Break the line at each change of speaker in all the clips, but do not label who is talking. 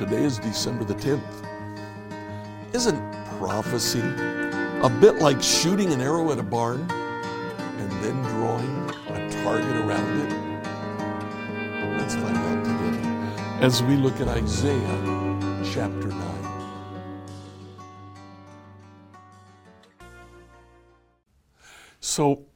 Today is December the 10th. Isn't prophecy a bit like shooting an arrow at a barn and then drawing a target around it? Let's find out together as we look at Isaiah chapter 9. So,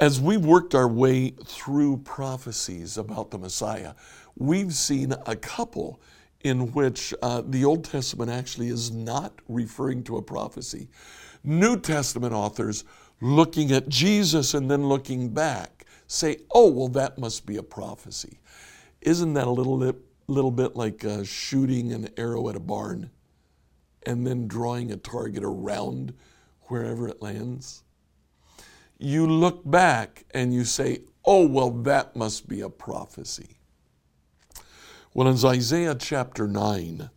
as we worked our way through prophecies about the Messiah, we've seen a couple in which uh, the Old Testament actually is not referring to a prophecy. New Testament authors looking at Jesus and then looking back say, oh, well, that must be a prophecy. Isn't that a little bit, little bit like uh, shooting an arrow at a barn and then drawing a target around wherever it lands? You look back and you say, oh, well, that must be a prophecy. Well, in Isaiah chapter 9,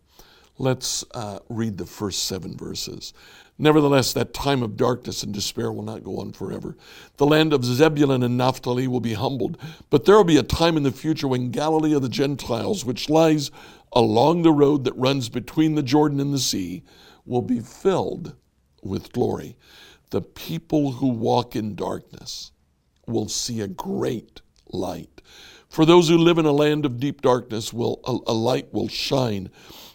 let's uh, read the first seven verses. Nevertheless, that time of darkness and despair will not go on forever. The land of Zebulun and Naphtali will be humbled, but there will be a time in the future when Galilee of the Gentiles, which lies along the road that runs between the Jordan and the sea, will be filled with glory. The people who walk in darkness will see a great light. For those who live in a land of deep darkness, will a, a light will shine.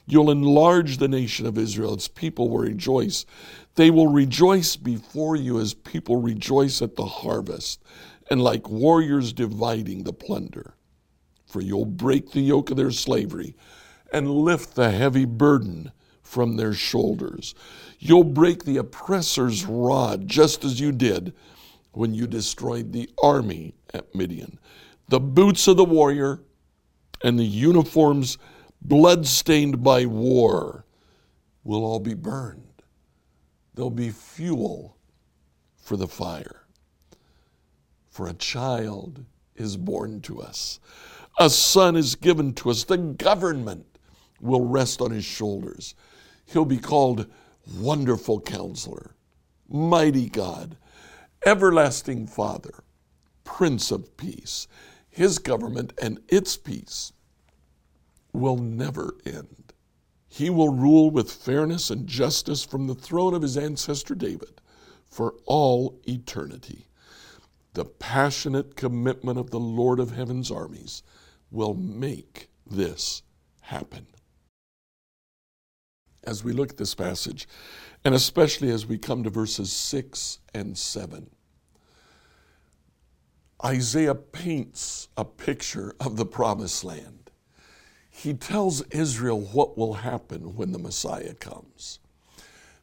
You'll enlarge the nation of Israel. Its people will rejoice. They will rejoice before you as people rejoice at the harvest, and like warriors dividing the plunder. For you'll break the yoke of their slavery and lift the heavy burden from their shoulders. You'll break the oppressor's rod, just as you did when you destroyed the army at Midian the boots of the warrior, and the uniforms bloodstained by war will all be burned. They'll be fuel for the fire. For a child is born to us, a son is given to us, the government will rest on his shoulders. He'll be called Wonderful Counselor, Mighty God, Everlasting Father, Prince of Peace his government and its peace will never end. He will rule with fairness and justice from the throne of his ancestor David for all eternity. The passionate commitment of the Lord of heaven's armies will make this happen. As we look at this passage, and especially as we come to verses 6 and 7, Isaiah paints a picture of the promised land. He tells Israel what will happen when the Messiah comes.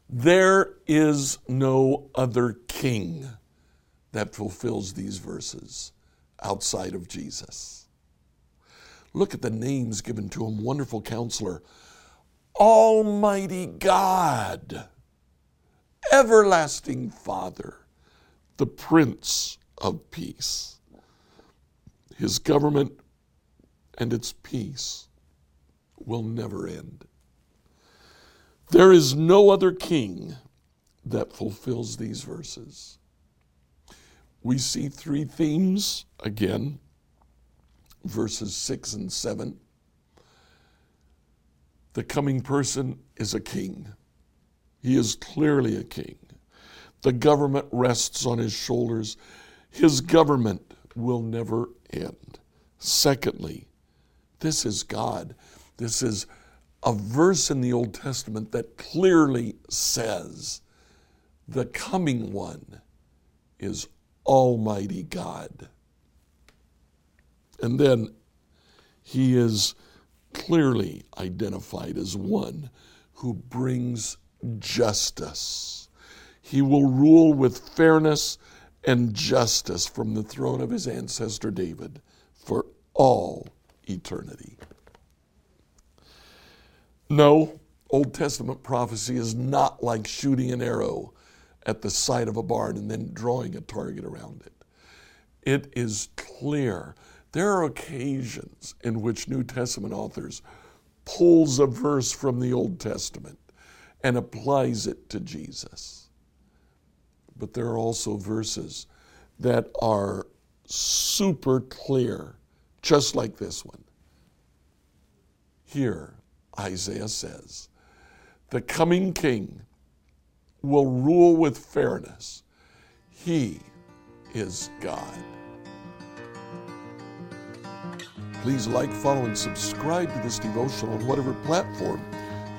There is no other king that fulfills these verses outside of Jesus. Look at the names given to him Wonderful Counselor, Almighty God, Everlasting Father, the Prince of peace. His government and its peace will never end. There is no other king that fulfills these verses. We see three themes again, verses 6 and 7. The coming person is a king. He is clearly a king. The government rests on his shoulders. His government will never end. Secondly, this is God. This is a verse in the Old Testament that clearly says the coming one is Almighty God. And then he is clearly identified as one who brings justice. He will rule with fairness and justice from the throne of his ancestor David for all eternity. No, Old Testament prophecy is not like shooting an arrow at the side of a barn and then drawing a target around it. It is clear. There are occasions in which New Testament authors pulls a verse from the Old Testament and applies it to Jesus but there are also verses that are super clear, just like this one. Here, Isaiah says. The coming king will rule with fairness. He is God. Please like, follow, and subscribe to this devotional on whatever platform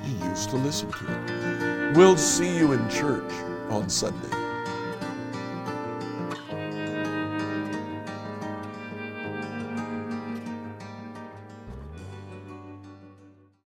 you use to listen to it. We'll see you in church on Sunday.